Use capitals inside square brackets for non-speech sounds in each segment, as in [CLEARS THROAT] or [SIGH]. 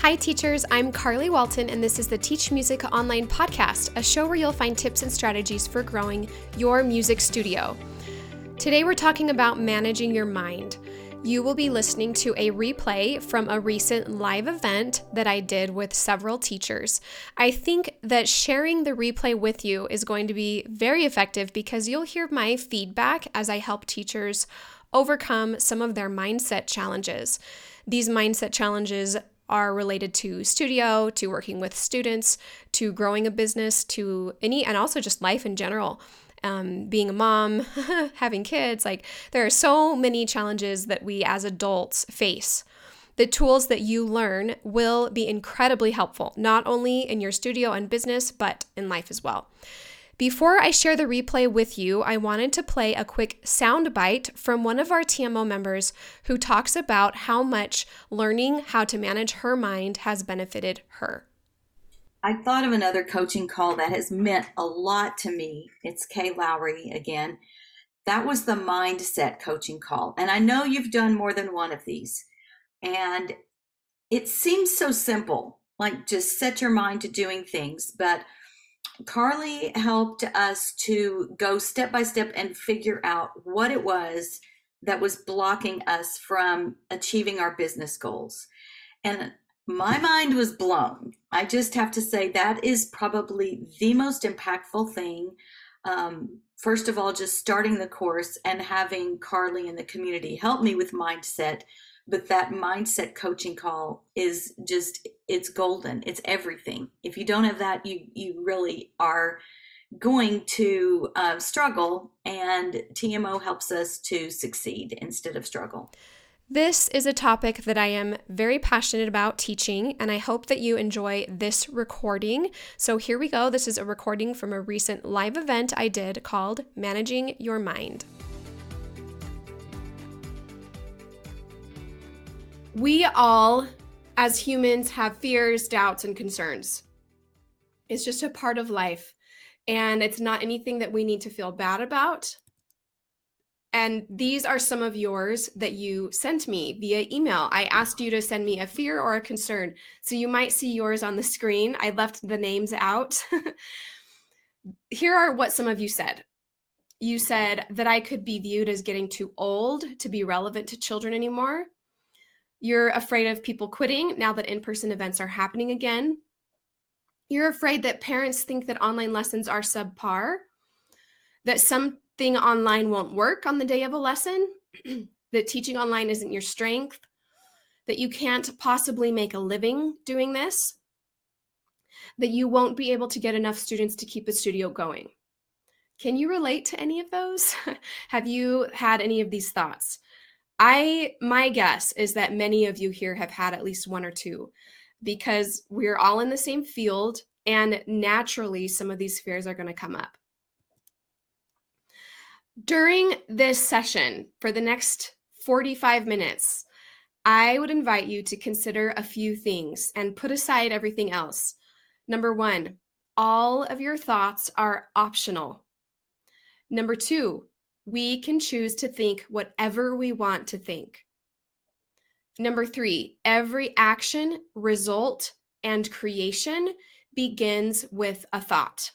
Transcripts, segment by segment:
Hi, teachers. I'm Carly Walton, and this is the Teach Music Online podcast, a show where you'll find tips and strategies for growing your music studio. Today, we're talking about managing your mind. You will be listening to a replay from a recent live event that I did with several teachers. I think that sharing the replay with you is going to be very effective because you'll hear my feedback as I help teachers overcome some of their mindset challenges. These mindset challenges are related to studio, to working with students, to growing a business, to any, and also just life in general. Um, being a mom, [LAUGHS] having kids, like there are so many challenges that we as adults face. The tools that you learn will be incredibly helpful, not only in your studio and business, but in life as well. Before I share the replay with you, I wanted to play a quick sound bite from one of our TMO members who talks about how much learning how to manage her mind has benefited her. I thought of another coaching call that has meant a lot to me. It's Kay Lowry again. That was the mindset coaching call. And I know you've done more than one of these. And it seems so simple, like just set your mind to doing things. But Carly helped us to go step by step and figure out what it was that was blocking us from achieving our business goals. And my mind was blown. I just have to say that is probably the most impactful thing. Um, first of all, just starting the course and having Carly and the community help me with mindset but that mindset coaching call is just it's golden it's everything if you don't have that you you really are going to uh, struggle and tmo helps us to succeed instead of struggle this is a topic that I am very passionate about teaching, and I hope that you enjoy this recording. So, here we go. This is a recording from a recent live event I did called Managing Your Mind. We all, as humans, have fears, doubts, and concerns. It's just a part of life. And it's not anything that we need to feel bad about. And these are some of yours that you sent me via email. I asked you to send me a fear or a concern. So you might see yours on the screen. I left the names out. [LAUGHS] Here are what some of you said. You said that I could be viewed as getting too old to be relevant to children anymore. You're afraid of people quitting now that in person events are happening again. You're afraid that parents think that online lessons are subpar, that something online won't work on the day of a lesson, [CLEARS THROAT] that teaching online isn't your strength, that you can't possibly make a living doing this, that you won't be able to get enough students to keep a studio going. Can you relate to any of those? [LAUGHS] Have you had any of these thoughts? I my guess is that many of you here have had at least one or two because we're all in the same field and naturally some of these fears are going to come up. During this session for the next 45 minutes, I would invite you to consider a few things and put aside everything else. Number 1, all of your thoughts are optional. Number 2, we can choose to think whatever we want to think. Number three, every action, result, and creation begins with a thought.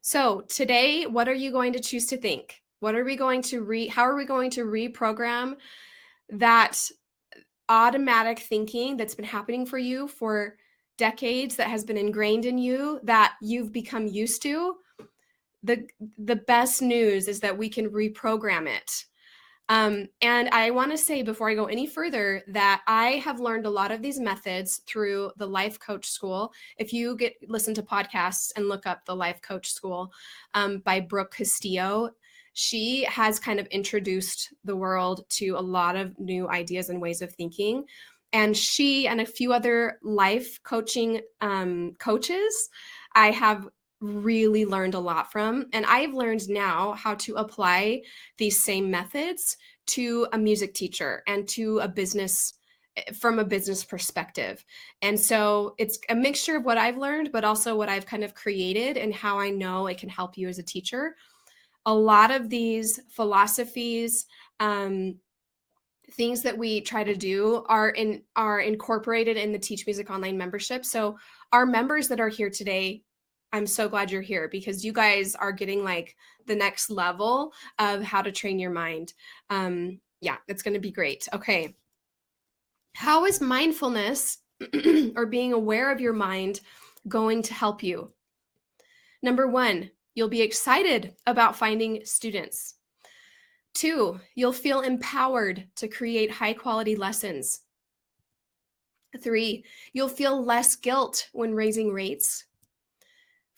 So today, what are you going to choose to think? What are we going to re how are we going to reprogram that automatic thinking that's been happening for you for decades that has been ingrained in you that you've become used to the the best news is that we can reprogram it. Um, and i want to say before i go any further that i have learned a lot of these methods through the life coach school. If you get listen to podcasts and look up the life coach school um, by brooke castillo she has kind of introduced the world to a lot of new ideas and ways of thinking. And she and a few other life coaching um, coaches i have really learned a lot from. And I've learned now how to apply these same methods to a music teacher and to a business eh, from a business perspective. And so it's a mixture of what I've learned, but also what I've kind of created and how I know it can help you as a teacher. A lot of these philosophies, um, things that we try to do are in are incorporated in the Teach Music Online membership. So our members that are here today, I'm so glad you're here because you guys are getting like the next level of how to train your mind. Um, yeah, it's going to be great. Okay. How is mindfulness [CLEARS THROAT] or being aware of your mind going to help you? Number one, you'll be excited about finding students. Two, you'll feel empowered to create high quality lessons. Three, you'll feel less guilt when raising rates.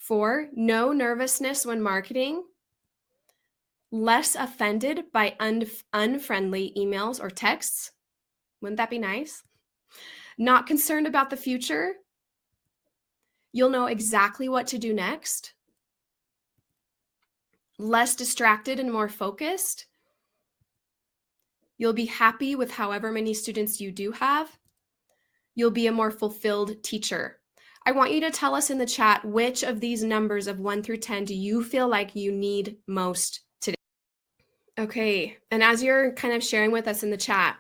Four, no nervousness when marketing. Less offended by un- unfriendly emails or texts. Wouldn't that be nice? Not concerned about the future. You'll know exactly what to do next. Less distracted and more focused. You'll be happy with however many students you do have. You'll be a more fulfilled teacher. I want you to tell us in the chat which of these numbers of 1 through 10 do you feel like you need most today? Okay. And as you're kind of sharing with us in the chat,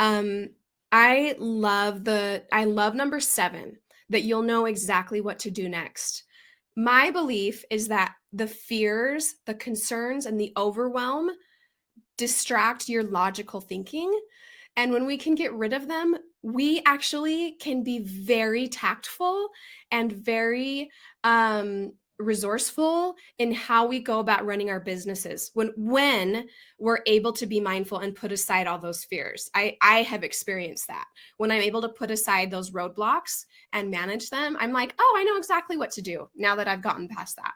um, I love the I love number 7 that you'll know exactly what to do next. My belief is that the fears, the concerns and the overwhelm distract your logical thinking. And when we can get rid of them, we actually can be very tactful and very um, resourceful in how we go about running our businesses when when we're able to be mindful and put aside all those fears. I i have experienced that. When i'm able to put aside those roadblocks and manage them i'm like oh i know exactly what to do now that i've gotten past that.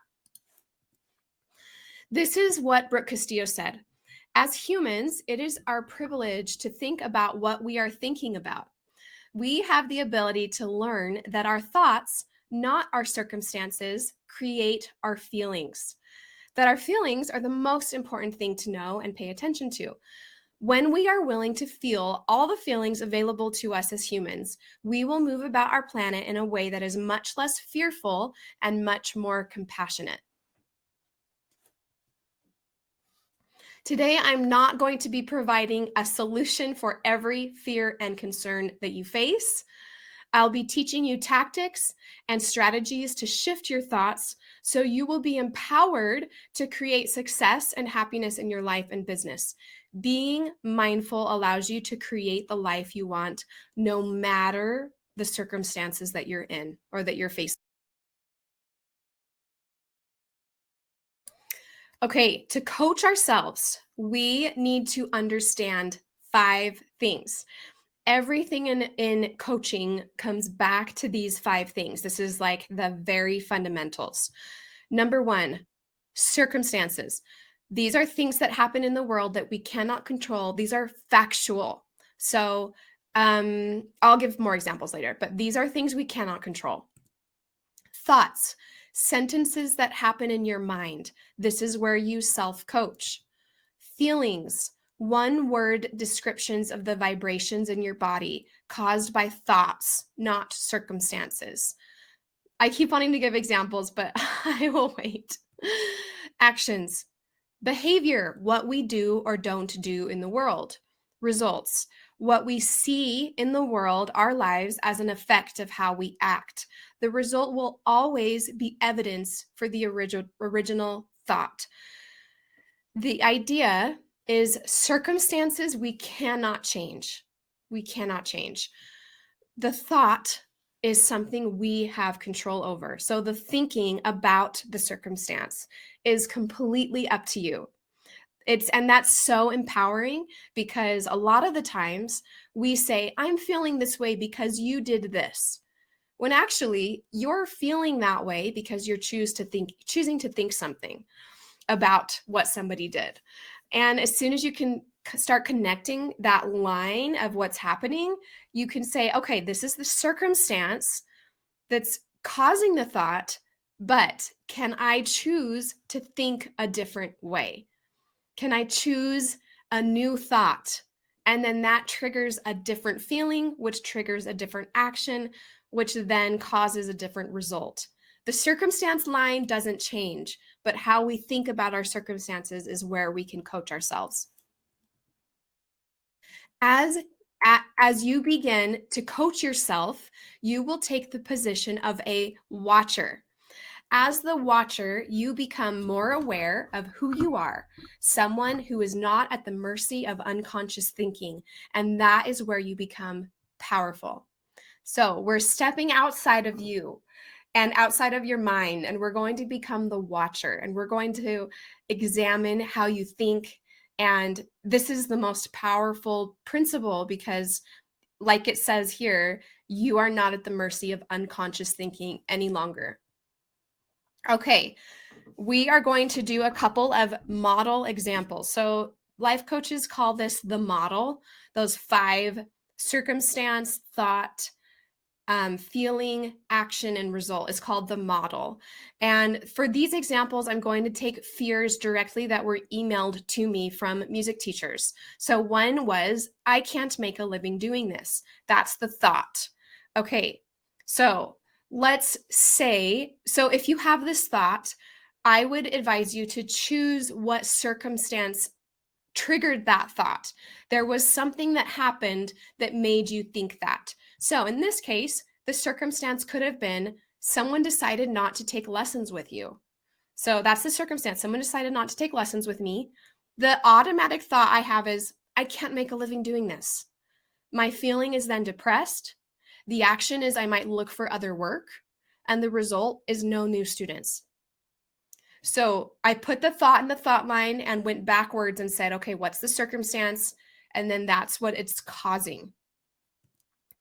This is what brooke castillo said as humans, it is our privilege to think about what we are thinking about. We have the ability to learn that our thoughts, not our circumstances, create our feelings. That our feelings are the most important thing to know and pay attention to. When we are willing to feel all the feelings available to us as humans, we will move about our planet in a way that is much less fearful and much more compassionate. Today, I'm not going to be providing a solution for every fear and concern that you face. I'll be teaching you tactics and strategies to shift your thoughts so you will be empowered to create success and happiness in your life and business. Being mindful allows you to create the life you want no matter the circumstances that you're in or that you're facing. Okay, to coach ourselves, we need to understand five things. Everything in, in coaching comes back to these five things. This is like the very fundamentals. Number one, circumstances. These are things that happen in the world that we cannot control. These are factual. So um, I'll give more examples later, but these are things we cannot control. Thoughts sentences that happen in your mind. This is where you self coach. Feelings, one word descriptions of the vibrations in your body caused by thoughts, not circumstances. I keep wanting to give examples, but [LAUGHS] I will wait. Actions, behavior, what we do or don't do in the world. Results, what we see in the world, our lives, as an effect of how we act. The result will always be evidence for the original, original thought. The idea is circumstances we cannot change. We cannot change. The thought is something we have control over. So the thinking about the circumstance is completely up to you it's and that's so empowering because a lot of the times we say i'm feeling this way because you did this when actually you're feeling that way because you're choose to think choosing to think something about what somebody did. And as soon as you can start connecting that line of what's happening you can say okay this is the circumstance that's causing the thought but can i choose to think a different way can I choose a new thought? And then that triggers a different feeling, which triggers a different action, which then causes a different result. The circumstance line doesn't change, but how we think about our circumstances is where we can coach ourselves. As as you begin to coach yourself, you will take the position of a watcher. As the watcher, you become more aware of who you are, someone who is not at the mercy of unconscious thinking. And that is where you become powerful. So we're stepping outside of you and outside of your mind, and we're going to become the watcher, and we're going to examine how you think. And this is the most powerful principle because, like it says here, you are not at the mercy of unconscious thinking any longer. Okay, we are going to do a couple of model examples. So, life coaches call this the model, those five circumstance, thought, um, feeling, action, and result is called the model. And for these examples, I'm going to take fears directly that were emailed to me from music teachers. So one was, I can't make a living doing this. That's the thought. Okay, so let's say, so if you have this thought, I would advise you to choose what circumstance triggered that thought. There was something that happened that made you think that. So in this case, the circumstance could have been someone decided not to take lessons with you. So that's the circumstance. Someone decided not to take lessons with me. The automatic thought I have is, I can't make a living doing this. My feeling is then depressed. The action is I might look for other work. And the result is no new students. So I put the thought in the thought line and went backwards and said, okay, what's the circumstance? And then that's what it's causing.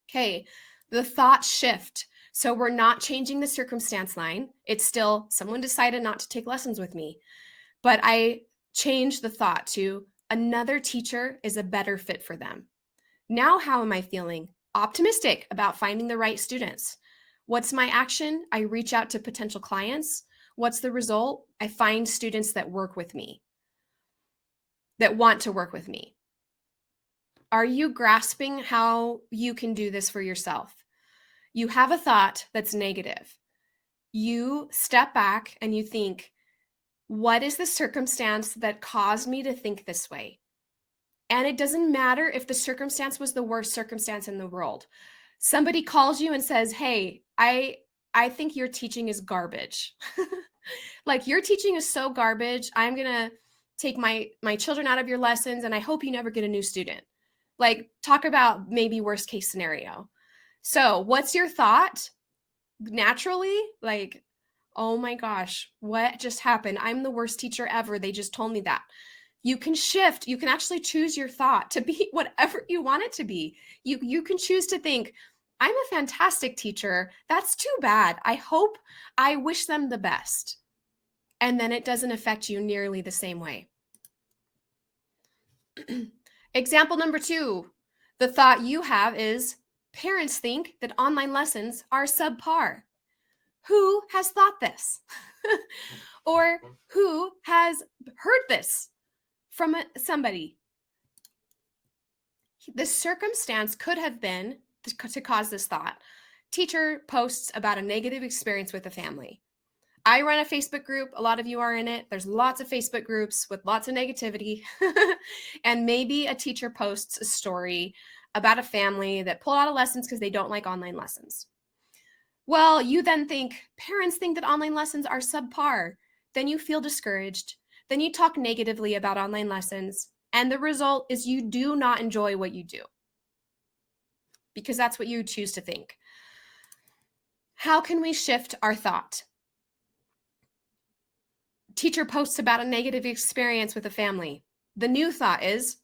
Okay, the thought shift. So we're not changing the circumstance line. It's still someone decided not to take lessons with me. But I changed the thought to another teacher is a better fit for them. Now, how am I feeling? Optimistic about finding the right students. What's my action? I reach out to potential clients. What's the result? I find students that work with me, that want to work with me. Are you grasping how you can do this for yourself? You have a thought that's negative. You step back and you think, what is the circumstance that caused me to think this way? And it doesn't matter if the circumstance was the worst circumstance in the world. Somebody calls you and says, "Hey, I I think your teaching is garbage." [LAUGHS] like your teaching is so garbage. I'm going to take my my children out of your lessons and I hope you never get a new student. Like, talk about maybe worst case scenario. So, what's your thought? Naturally, like, oh my gosh, what just happened? I'm the worst teacher ever. They just told me that. You can shift. You can actually choose your thought to be [LAUGHS] whatever you want it to be. You you can choose to think, I'm a fantastic teacher. That's too bad. I hope I wish them the best. And then it doesn't affect you nearly the same way. [CLEARS THROAT] Example number two the thought you have is parents think that online lessons are subpar. Who has thought this? [LAUGHS] or who has heard this from somebody? The circumstance could have been to cause this thought. Teacher posts about a negative experience with a family. I run a Facebook group. A lot of you are in it. There's lots of Facebook groups with lots of negativity. [LAUGHS] and maybe a teacher posts a story about a family that pulled out of lessons because they don't like online lessons. Well, you then think parents think that online lessons are subpar. Then you feel discouraged. Then you talk negatively about online lessons. And the result is you do not enjoy what you do because that's what you choose to think. How can we shift our thought? teacher posts about a negative experience with a family. The new thought is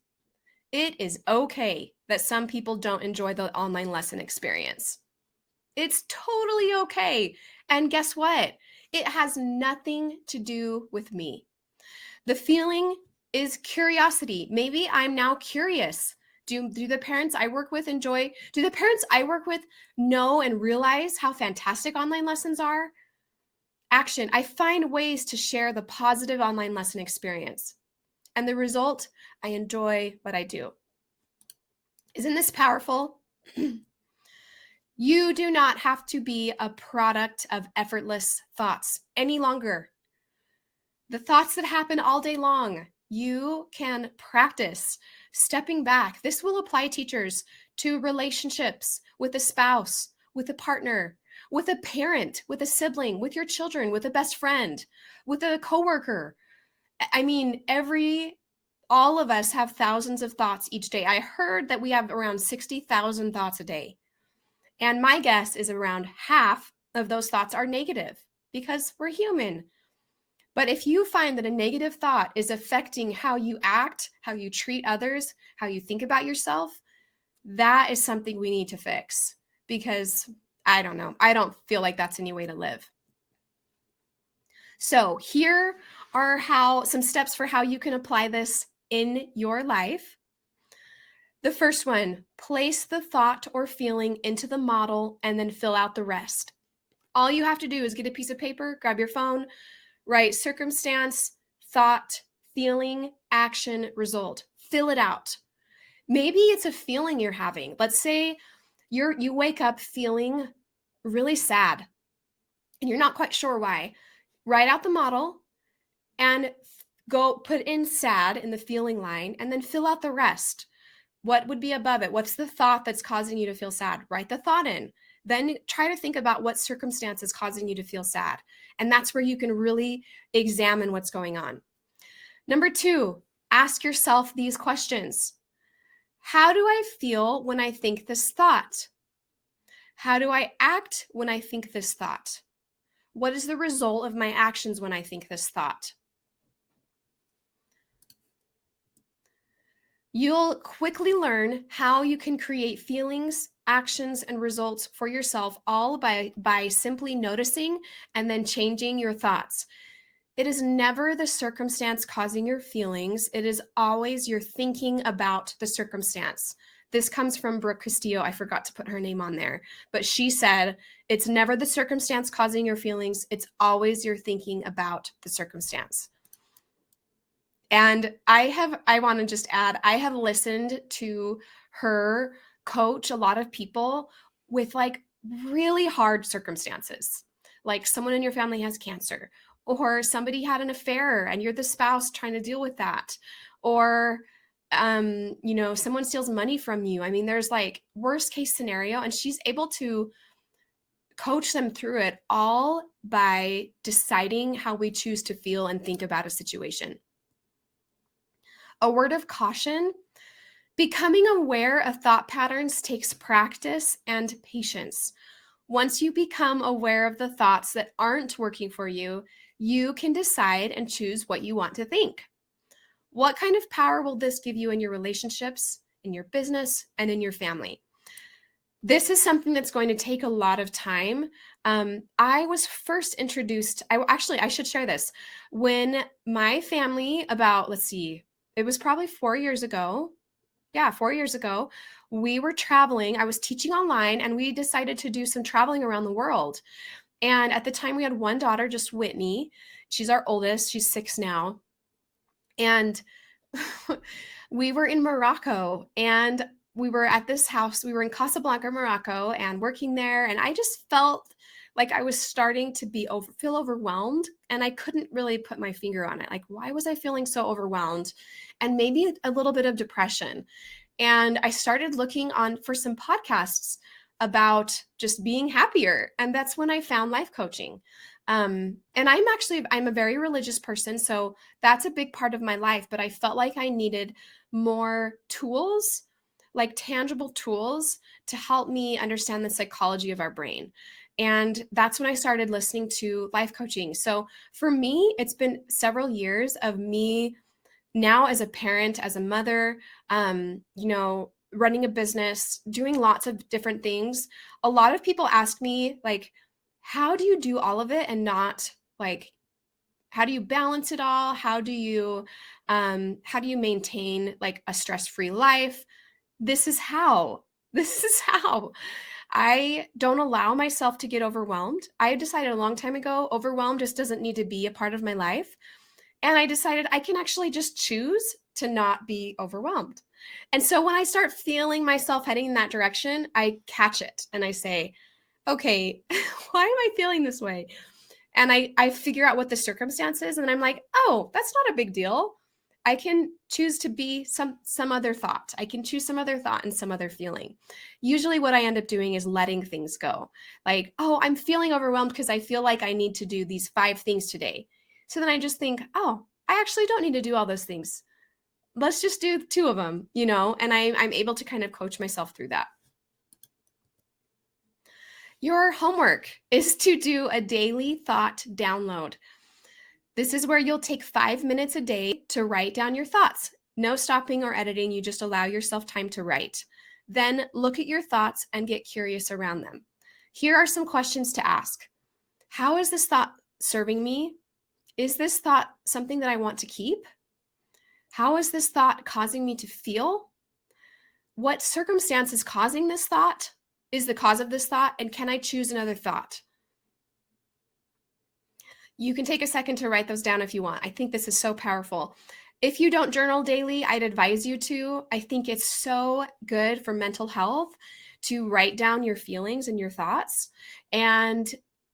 it is okay that some people don't enjoy the online lesson experience. It's totally okay. And guess what? It has nothing to do with me. The feeling is curiosity. Maybe I'm now curious. Do, do the parents I work with enjoy? Do the parents I work with know and realize how fantastic online lessons are? Action I find ways to share the positive online lesson experience. And the result, I enjoy what I do. Isn't this powerful? [CLEARS THROAT] you do not have to be a product of effortless thoughts any longer. The thoughts that happen all day long, you can practice stepping back. This will apply teachers to relationships with a spouse, with a partner, with a parent, with a sibling, with your children, with a best friend, with a coworker. I mean, every all of us have thousands of thoughts each day. I heard that we have around 60,000 thoughts a day. And my guess is around half of those thoughts are negative because we're human. But if you find that a negative thought is affecting how you act, how you treat others, how you think about yourself, that is something we need to fix because I don't know. I don't feel like that's any way to live. So, here are how some steps for how you can apply this in your life. The first one, place the thought or feeling into the model and then fill out the rest. All you have to do is get a piece of paper, grab your phone, write circumstance, thought, feeling, action, result. Fill it out. Maybe it's a feeling you're having. Let's say you're you wake up feeling really sad and you're not quite sure why. Write out the model and go put in sad in the feeling line and then fill out the rest. What would be above it? What's the thought that's causing you to feel sad? Write the thought in. Then try to think about what circumstance is causing you to feel sad. And that's where you can really examine what's going on. Number two, ask yourself these questions How do I feel when I think this thought? How do I act when I think this thought? What is the result of my actions when I think this thought? You'll quickly learn how you can create feelings, actions, and results for yourself all by, by simply noticing and then changing your thoughts. It is never the circumstance causing your feelings, it is always your thinking about the circumstance. This comes from Brooke Castillo. I forgot to put her name on there, but she said, It's never the circumstance causing your feelings, it's always your thinking about the circumstance. And I have, I want to just add, I have listened to her coach a lot of people with like really hard circumstances. Like someone in your family has cancer, or somebody had an affair and you're the spouse trying to deal with that, or um, you know, someone steals money from you. I mean, there's like worst case scenario, and she's able to coach them through it all by deciding how we choose to feel and think about a situation. A word of caution becoming aware of thought patterns takes practice and patience. Once you become aware of the thoughts that aren't working for you, you can decide and choose what you want to think. What kind of power will this give you in your relationships, in your business, and in your family? This is something that's going to take a lot of time. Um, I was first introduced, I actually, I should share this. When my family, about, let's see, it was probably four years ago. Yeah, four years ago, we were traveling. I was teaching online and we decided to do some traveling around the world. And at the time, we had one daughter, just Whitney. She's our oldest, she's six now. And [LAUGHS] we were in Morocco and we were at this house. We were in Casablanca, Morocco, and working there. And I just felt like I was starting to be over feel overwhelmed and I couldn't really put my finger on it. Like why was I feeling so overwhelmed? And maybe a little bit of depression. And I started looking on for some podcasts about just being happier and that's when I found life coaching. Um, and I'm actually I'm a very religious person, so that's a big part of my life, but I felt like I needed more tools like tangible tools to help me understand the psychology of our brain. And that's when I started listening to life coaching. So for me, it's been several years of me now as a parent, as a mother, um, you know, running a business, doing lots of different things. A lot of people ask me, like, how do you do all of it and not like, how do you balance it all? How do you, um, how do you maintain like a stress-free life? This is how. [LAUGHS] This is how. I don't allow myself to get overwhelmed. I decided a long time ago, overwhelmed just doesn't need to be a part of my life. And I decided I can actually just choose to not be overwhelmed. And so when I start feeling myself heading in that direction, I catch it and I say, okay, [LAUGHS] why am I feeling this way? And I, I figure out what the circumstance is. And I'm like, oh, that's not a big deal. I can choose to be some some other thought. I can choose some other thought and some other feeling. Usually what I end up doing is letting things go. Like, "Oh, I'm feeling overwhelmed because I feel like I need to do these 5 things today." So then I just think, "Oh, I actually don't need to do all those things. Let's just do two of them, you know?" And I I'm able to kind of coach myself through that. Your homework is to do a daily thought download. This is where you'll take five minutes a day to write down your thoughts. No stopping or editing, you just allow yourself time to write. Then look at your thoughts and get curious around them. Here are some questions to ask How is this thought serving me? Is this thought something that I want to keep? How is this thought causing me to feel? What circumstance is causing this thought? Is the cause of this thought? And can I choose another thought? You can take a second to write those down if you want. I think this is so powerful. If you don't journal daily, I'd advise you to. I think it's so good for mental health to write down your feelings and your thoughts and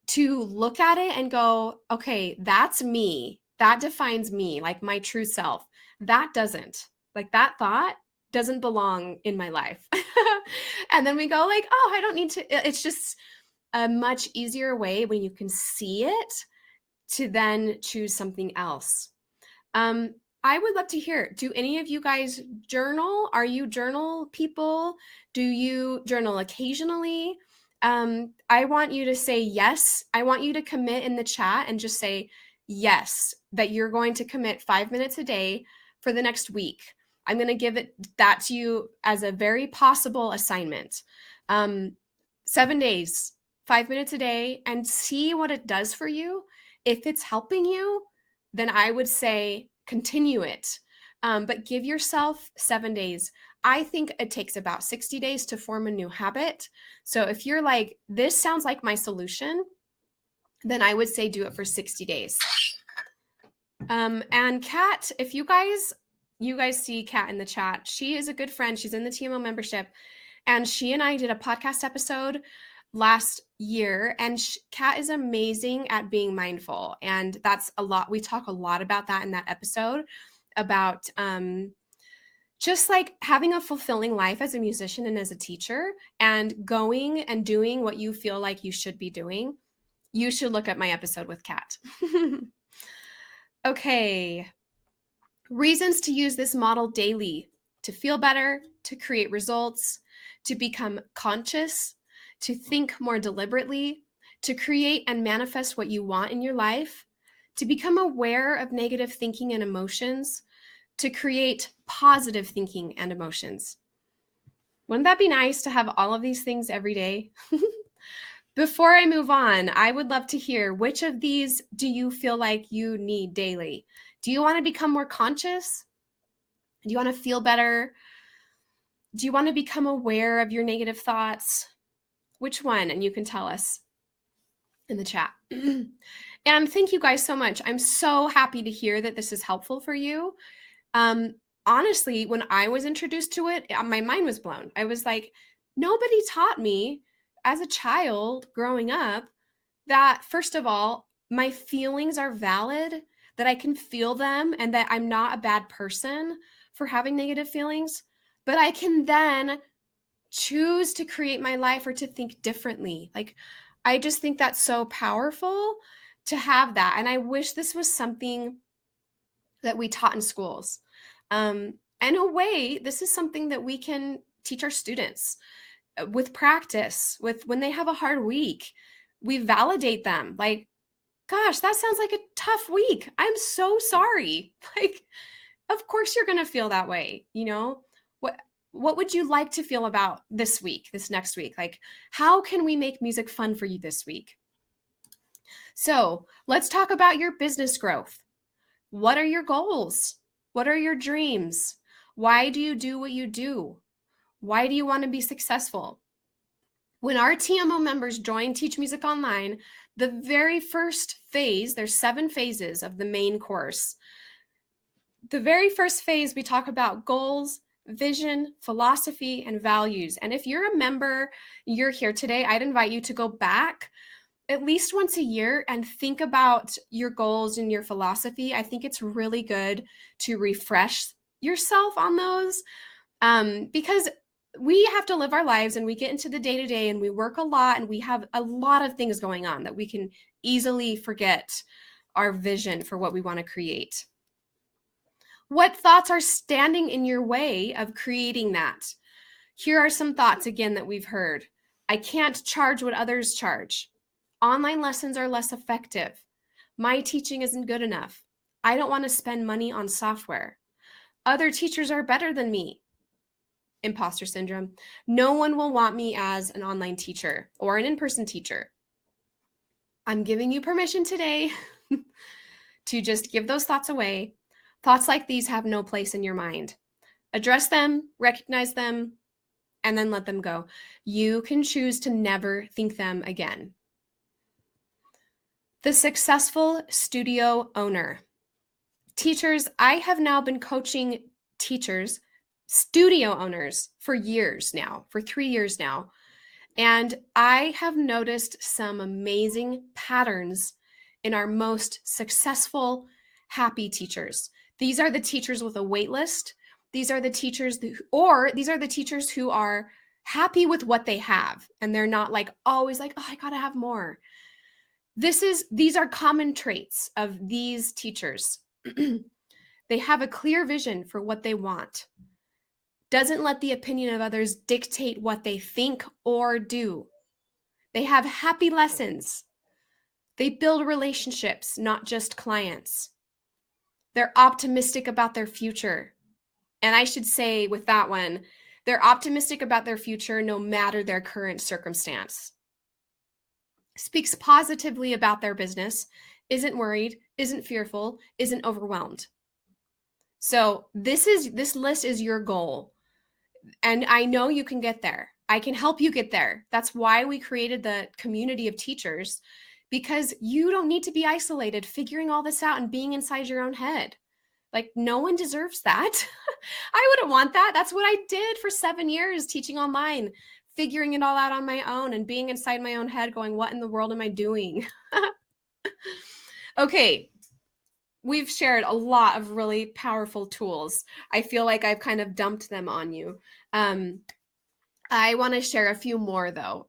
to look at it and go, okay, that's me. That defines me, like my true self. That doesn't. Like that thought doesn't belong in my life. [LAUGHS] and then we go like, oh, I don't need to it's just a much easier way when you can see it to then choose something else. Um, I would love to hear. Do any of you guys journal? Are you journal people? Do you journal occasionally? Um, I want you to say yes. I want you to commit in the chat and just say yes, that you're going to commit five minutes a day for the next week. I'm going to give it that to you as a very possible assignment. Um, seven days, five minutes a day, and see what it does for you. If it's helping you, then I would say continue it. Um, but give yourself seven days. I think it takes about 60 days to form a new habit. So if you're like, this sounds like my solution, then I would say do it for 60 days. Um, and Kat, if you guys you guys see Kat in the chat, she is a good friend. She's in the TMO membership, and she and I did a podcast episode last year and Kat is amazing at being mindful and that's a lot we talk a lot about that in that episode about um just like having a fulfilling life as a musician and as a teacher and going and doing what you feel like you should be doing you should look at my episode with Kat [LAUGHS] okay. Reasons to use this model daily to feel better to create results to become conscious to think more deliberately, to create and manifest what you want in your life, to become aware of negative thinking and emotions, to create positive thinking and emotions. Wouldn't that be nice to have all of these things every day? [LAUGHS] Before I move on, I would love to hear which of these do you feel like you need daily? Do you want to become more conscious? Do you want to feel better? Do you want to become aware of your negative thoughts? Which one? And you can tell us in the chat. [CLEARS THROAT] and thank you guys so much. I'm so happy to hear that this is helpful for you. Um, honestly, when I was introduced to it, uh, my mind was blown. I was like, nobody taught me as a child growing up that, first of all, my feelings are valid, that I can feel them, and that I'm not a bad person for having negative feelings. But I can then choose to create my life or to think differently. Like, I just think that's so powerful to have that. And I wish this was something that we taught in schools. Um, in a way, this is something that we can teach our students uh, with practice, with when they have a hard week. We validate them like, gosh, that sounds like a tough week. I'm so sorry. [LAUGHS] Like, of course you're going to feel that way, you know? What would you like to feel about this week, this next week? Like, how can we make music fun for you this week? So, let's talk about your business growth. What are your goals? What are your dreams? Why do you do what you do? Why do you want to be successful? When our TMO members join Teach Music Online, the very first phase, there's seven phases of the main course. The very first phase, we talk about goals, vision, philosophy, and values. And if you're a member, you're here today, I'd invite you to go back at least once a year and think about your goals and your philosophy. I think it's really good to refresh yourself on those um, because we have to live our lives and we get into the day to day and we work a lot and we have a lot of things going on that we can easily forget our vision for what we want to create. What thoughts are standing in your way of creating that? Here are some thoughts again that we've heard. I can't charge what others charge. Online lessons are less effective. My teaching isn't good enough. I don't want to spend money on software. Other teachers are better than me. Imposter syndrome. No one will want me as an online teacher or an in person teacher. I'm giving you permission today [LAUGHS] to just give those thoughts away. Thoughts like these have no place in your mind. Address them, recognize them, and then let them go. You can choose to never think them again. The successful studio owner. Teachers, I have now been coaching teachers, studio owners for years now, for three years now. And I have noticed some amazing patterns in our most successful, happy teachers. These are the teachers with a wait list. These are the teachers, who, or these are the teachers who are happy with what they have and they're not like always like, oh, I gotta have more. This is, these are common traits of these teachers. [CLEARS THROAT] they have a clear vision for what they want doesn't let the opinion of others dictate what they think or do. They have happy lessons. They build relationships, not just clients. They're optimistic about their future. And I should say with that one, they're optimistic about their future no matter their current circumstance. Speaks positively about their business, isn't worried, isn't fearful, isn't overwhelmed. So this is this list is your goal and I know you can get there. I can help you get there. That's why we created the community of teachers because you don't need to be isolated figuring all this out and being inside your own head. Like, no one deserves that. [LAUGHS] I wouldn't want that. That's what I did for seven years teaching online, figuring it all out on my own and being inside my own head, going, What in the world am I doing? [LAUGHS] okay, we've shared a lot of really powerful tools. I feel like I've kind of dumped them on you. Um, I want to share a few more though.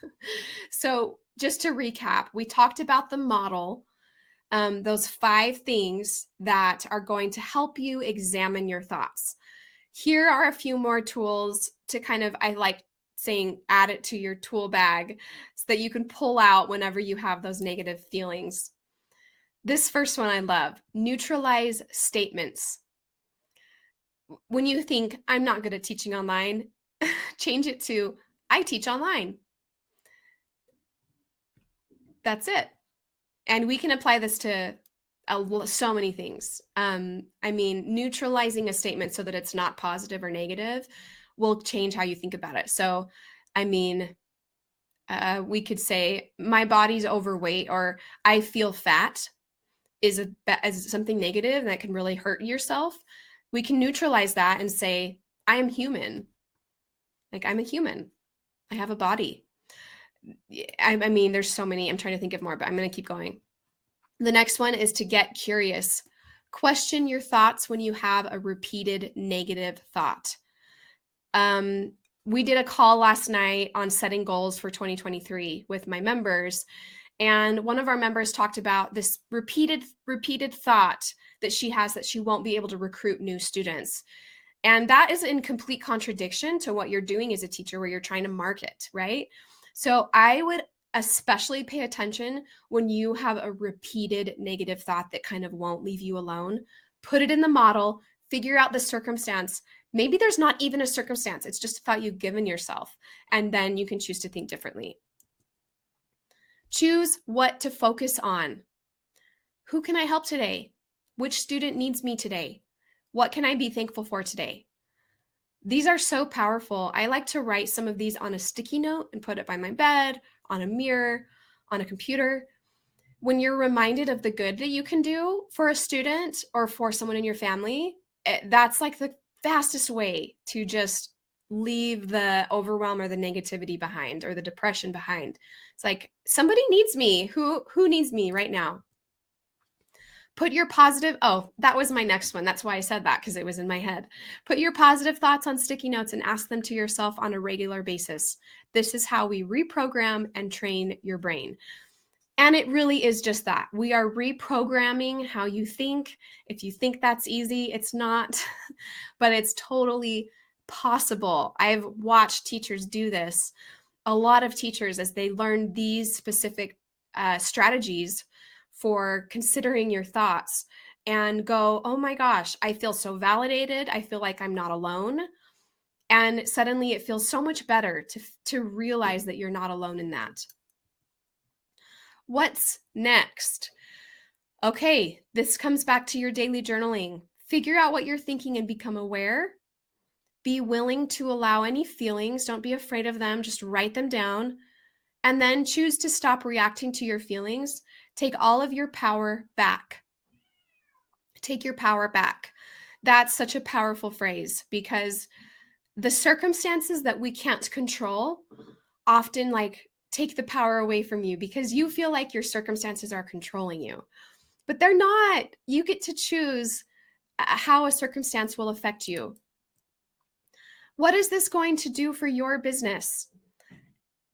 [LAUGHS] so, just to recap, we talked about the model, um, those five things that are going to help you examine your thoughts. Here are a few more tools to kind of, I like saying, add it to your tool bag so that you can pull out whenever you have those negative feelings this first one I love neutralize statements. When you think, I'm not good at teaching online, [LAUGHS] change it to, I teach online. That's it. And we can apply this to so many things. Um, I mean, neutralizing a statement so that it's not positive or negative will change how you think about it. So, I mean, uh, we could say, my body's overweight, or I feel fat is a as something negative that can really hurt yourself, we can neutralize that and say, I am human. Like I'm a human. I have a body. I, I mean, there's so many. I'm trying to think of more, but I'm going to keep going. The next one is to get curious. Question your thoughts when you have a repeated negative thought. Um, we did a call last night on setting goals for 2023 with my members and one of our members talked about this repeated repeated thought that she has that she won't be able to recruit new students and that is in complete contradiction to what you're doing as a teacher where you're trying to market right so i would especially pay attention when you have a repeated negative thought that kind of won't leave you alone put it in the model figure out the circumstance maybe there's not even a circumstance it's just a thought you've given yourself and then you can choose to think differently Choose what to focus on. Who can I help today? Which student needs me today? What can I be thankful for today? These are so powerful. I like to write some of these on a sticky note and put it by my bed, on a mirror, on a computer. When you're reminded of the good that you can do for a student or for someone in your family, eh, that's like the fastest way to just leave the overwhelm or the negativity behind or the depression behind. It's like somebody needs me. Who who needs me right now? Put your positive Oh, that was my next one. That's why I said that because it was in my head. Put your positive thoughts on sticky notes and ask them to yourself on a regular basis. This is how we reprogram and train your brain. And it really is just that. We are reprogramming how you think. If you think that's easy, it's not, [LAUGHS] but it's totally possible. I've watched teachers do this. A lot of teachers, as they learn these specific uh, strategies for considering your thoughts, and go, oh my gosh, I feel so validated. I feel like I'm not alone. And suddenly it feels so much better to, to realize that you're not alone in that. What's next? Okay, this comes back to your daily journaling. Figure out what you're thinking and become aware be willing to allow any feelings. Don't be afraid of them. Just write them down. And then choose to stop reacting to your feelings. Take all of your power back. Take your power back. That's such a powerful phrase because the circumstances that we can't control often like take the power away from you because you feel like your circumstances are controlling you. But they're not. You get to choose uh, how a circumstance will affect you. What is this going to do for your business?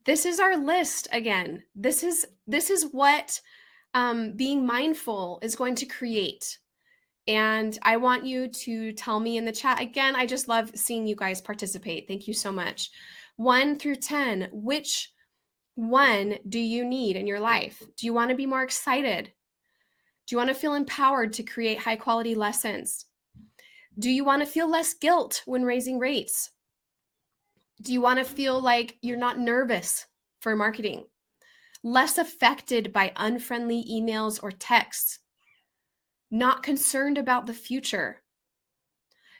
This is our list again. This is this is what um, being mindful is going to create. And I want you to tell me in the chat again. I just love seeing you guys participate. Thank you so much. One through 10, which one do you need in your life? Do you want to be more excited? Do you want to feel empowered to create high quality lessons? Do you want to feel less guilt when raising rates? Do you want to feel like you're not nervous for marketing? Less affected by unfriendly emails or texts? Not concerned about the future?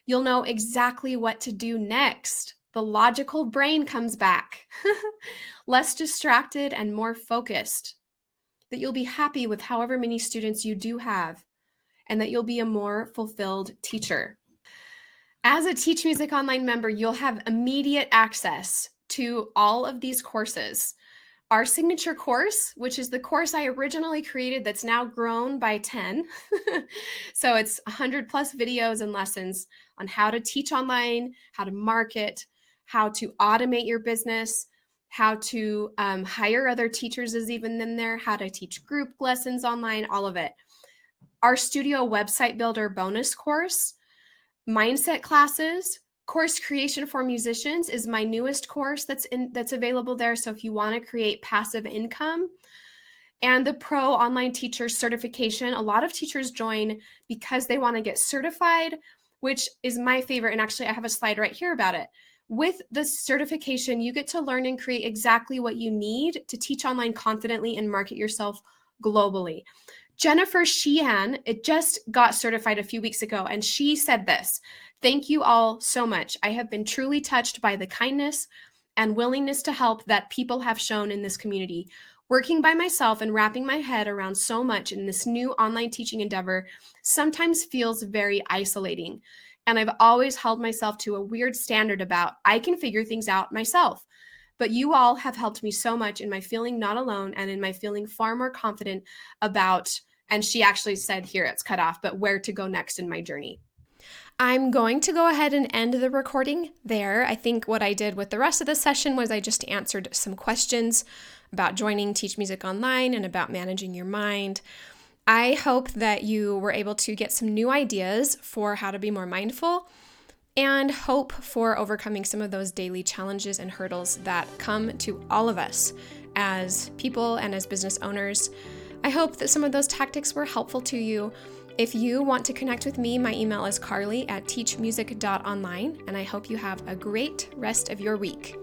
You'll know exactly what to do next. The logical brain comes back. [LAUGHS] Less distracted and more focused. That you'll be happy with however many students you do have, and that you'll be a more fulfilled teacher. As a Teach Music Online member, you'll have immediate access to all of these courses. Our signature course, which is the course I originally created that's now grown by 10. [LAUGHS] so it's 100 plus videos and lessons on how to teach online, how to market, how to automate your business, how to um, hire other teachers is even in there, how to teach group lessons online, all of it. Our studio website builder bonus course mindset classes course creation for musicians is my newest course that's in that's available there. So if you want to create passive income and the pro online teacher certification a lot of teachers join because they want to get certified which is my favorite. And actually i have a slide right here about it. With the certification you get to learn and create exactly what you need to teach online confidently and market yourself globally. Jennifer Sheehan, it just got certified a few weeks ago, and she said this Thank you all so much. I have been truly touched by the kindness and willingness to help that people have shown in this community. Working by myself and wrapping my head around so much in this new online teaching endeavor sometimes feels very isolating. And I've always held myself to a weird standard about I can figure things out myself. But you all have helped me so much in my feeling not alone and in my feeling far more confident about, and she actually said here it's cut off, but where to go next in my journey. I'm going to go ahead and end the recording there. I think what I did with the rest of the session was I just answered some questions about joining Teach Music Online and about managing your mind. I hope that you were able to get some new ideas for how to be more mindful and hope for overcoming some of those daily challenges and hurdles that come to all of us as people and as business owners. I hope that some of those tactics were helpful to you. If you want to connect with me, my email is carly at teachmusic.online, and I hope you have a great rest of your week.